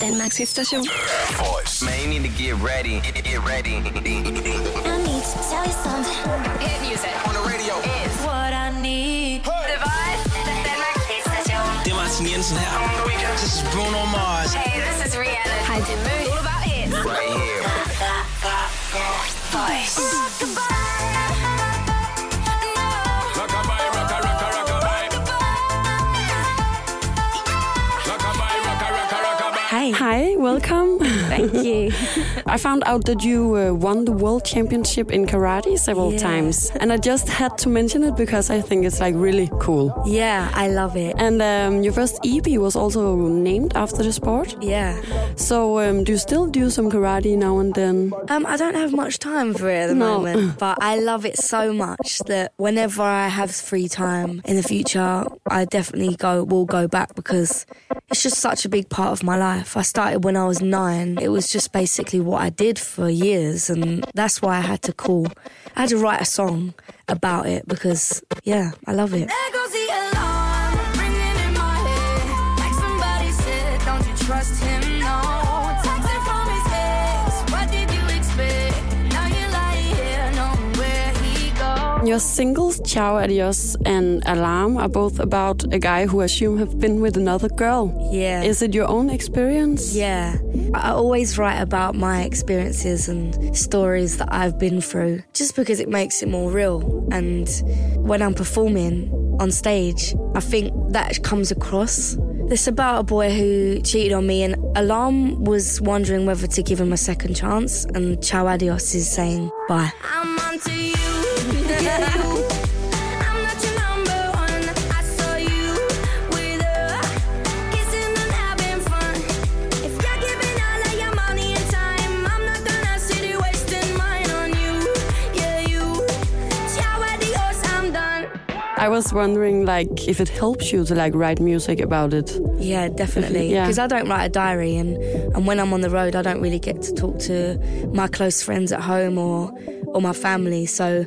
Danmarks hitstation. Voice. Man, you need to get ready. Get, get ready. I need to tell you something. Hit music On the radio. is What I need. The Voice. Danmarks hitstation. Det er Martin Jensen her. This is Bruno Mars. Hey, this is Rihanna. Hej, det er All about hits. Right here. Voice. Hi. Welcome. Thank you. I found out that you uh, won the world championship in karate several Yeah. times, and I just had to mention it because I think it's like really cool. yeah, I love it. And um, your first EP was also named after the sport. Yeah. So um, do you still do some karate now and then? Um, I don't have much time for it at the No. moment, but I love it so much that whenever I have free time in the future, I definitely go will go back because it's just such a big part of my life. I started when I was nine. It was just basically what I did for years, and that's why I had to call. I had to write a song about it because, yeah, I love it. There goes the alarm, ringing in my head. Like somebody said, don't you trust him? Your singles Ciao Adios and Alarm are both about a guy who I assume have been with another girl. Yeah. Is it your own experience? Yeah. I always write about my experiences and stories that I've been through just because it makes it more real. And when I'm performing on stage, I think that comes across. It's about a boy who cheated on me, and Alarm was wondering whether to give him a second chance, and Ciao Adios is saying bye. I saw you with her, kissing and having fun. If you're giving all of your money and time, I'm not gonna sit here wasting mine on you. Yeah, you. Ciao, adios, I'm done. I was wondering, like, if it helps you to like write music about it. Yeah, definitely. Yeah. Because I don't write a diary, and, and when I'm on the road, I don't really get to talk to my close friends at home or or my family. So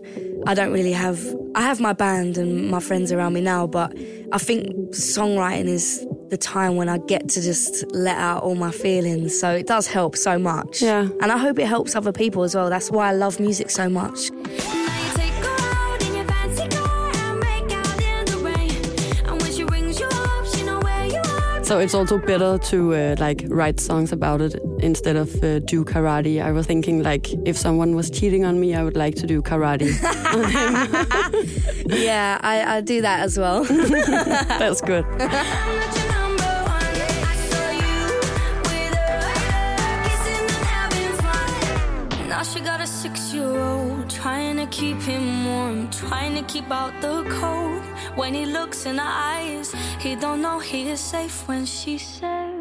I don't really have. I have my band and my friends around me now, but I think songwriting is the time when I get to just let out all my feelings. So it does help so much. Yeah. And I hope it helps other people as well. That's why I love music so much. So it's also better to uh, like write songs about it instead of uh, do karate. I was thinking like if someone was cheating on me, I would like to do karate. yeah, I, I do that as well. That's good. trying to keep him warm, trying to keep out the cold. When he looks in her eyes, he don't know he is safe when she says.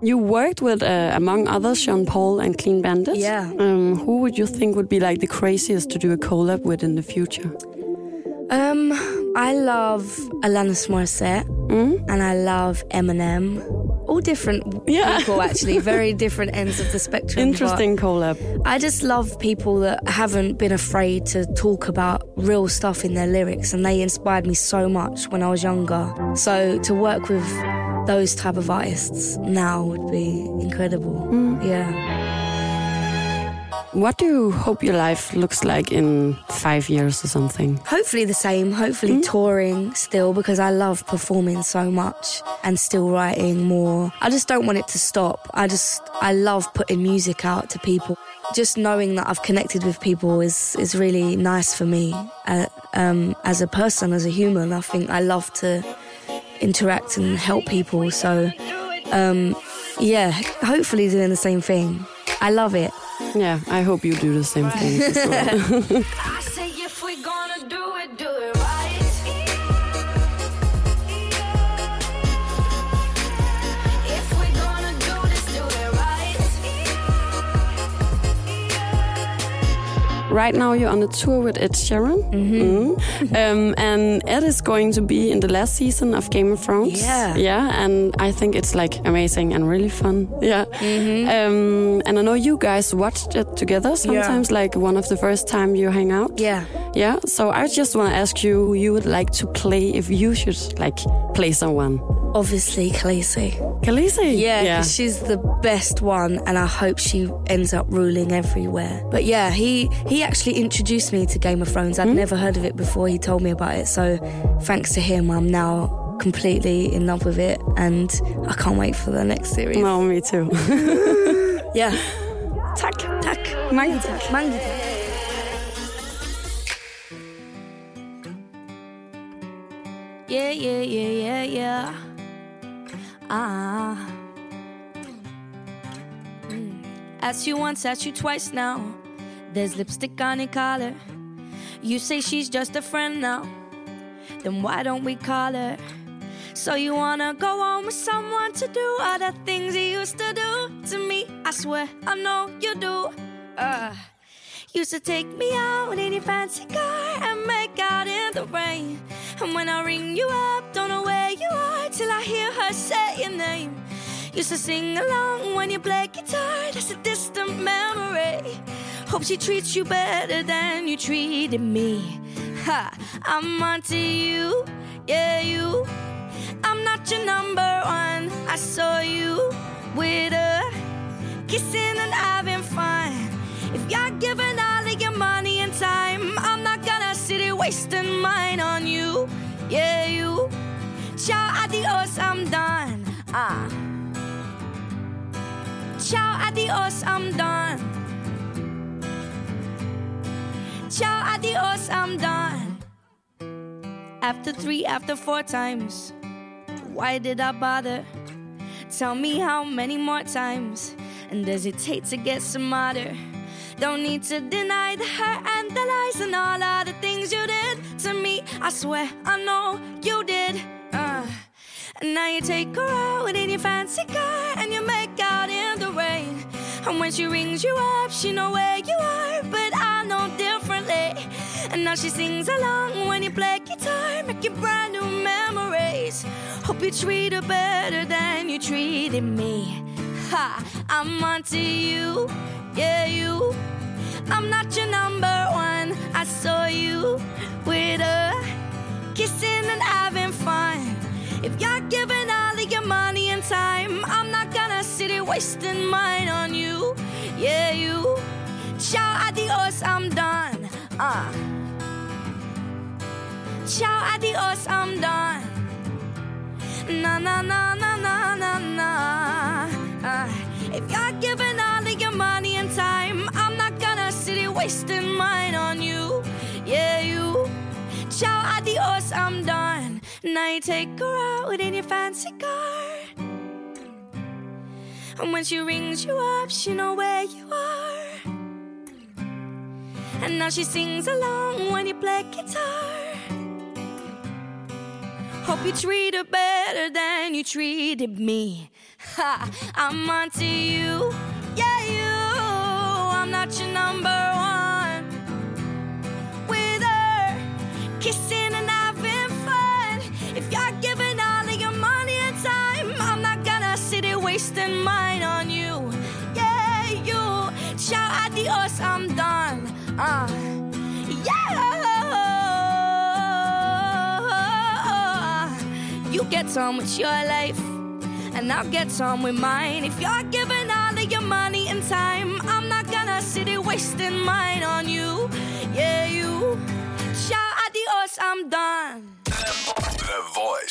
You worked with, uh, among others, Sean Paul and Clean Bandit. Yeah. Um, who would you think would be like the craziest to do a collab with in the future? Um, I love Alanis Morissette and I love Eminem. All different Yeah. people, actually, very different ends of the spectrum. but Interesting collab. I just love people that haven't been afraid to talk about real stuff in their lyrics, and they inspired me so much when I was younger. So to work with those type of artists now would be incredible. Mm. Yeah. What do you hope your life looks like in five years or something? Hopefully the same. Hopefully touring still because I love performing so much and still writing more. I just don't want it to stop. I just I love putting music out to people. Just knowing that I've connected with people is is really nice for me. Uh, um, as a person, as a human, I think I love to interact and help people. So um, yeah, hopefully doing the same thing. I love it. Yeah, I hope you do the same thing. right now, you're on a tour with Ed Sheeran. Mm. Um, and Ed is going to be in the last season of Game of Thrones. Yeah. Yeah, and I think it's like amazing and really fun. Yeah. Um, and I know you guys watched it together sometimes, like one of the first time you hang out. Yeah. Yeah. So I just want to ask you who you would like to play if you should like play someone. Obviously, Khaleesi. Khaleesi? Yeah, Yeah. she's the best one, and I hope she ends up ruling everywhere. But yeah, he he actually introduced me to Game of Thrones. I'd hmm? never heard of it before. He told me about it, so thanks to him, I'm now completely in love with it, and I can't wait for the next series. No, me too. Yeah. Tack, tack. Mange tack. Mange tack. Yeah, yeah, yeah, yeah, yeah. Ah. Mm. Asked you once, asked you twice now. There's lipstick on your collar. You say she's just a friend now. Then why don't we call her? So you wanna go on with someone to do the things you used to do to me? I swear I know you do. Uh, used to take me out in your fancy car and make out in the rain. And when I ring you up, don't know where you are till I hear her say your name. Used to sing along when you play guitar, that's a distant memory. Hope she treats you better than you treated me. Ha, I'm onto you, yeah, you. I'm not your number one. I saw you with her, kissing and having fun. If you're giving all of your money and time, I'm not gonna sit here wasting mine on you. Yeah, you. Ciao, adios, I'm done. Ah. Ciao, adios, I'm done. Ciao, adios, I'm done. After three, after four times, why did I bother? Tell me how many more times, and does it take to get smarter? Don't need to deny the hurt and the lies and all of the things you did to me. I swear I know you did. And now you take her out in your fancy car and you make out in the rain. And when she rings you up, she know where you are, but I know differently. And now she sings along when you play guitar, making brand new memories. Hope you treat her better than you treated me. Ha, I'm onto you, yeah, you. I'm not your wasting mine on you. Yeah, you. Ciao, adios, I'm done. Uh. Ciao, adios, I'm done. Na na na na na na na. Uh, if you're giving all of your money and time, I'm not gonna sit here wasting mine on you. Yeah, you. Ciao, adios, I'm done. Now you take her out in your fancy car. And when she rings you up, she know where you are. And now she sings along when you play guitar. Hope you treat her better than you treated me. Ha, I'm onto you, yeah, you. I'm not your number one. With her, kissing and having fun. If you're giving all of your money and time, I'm not gonna sit here wasting mine I'm done. Uh, yeah. You get on with your life, and I'll get on with mine. If you're giving all of your money and time, I'm not gonna sit here wasting mine on you. Yeah, you. Ciao, adios, I'm done. The Voice.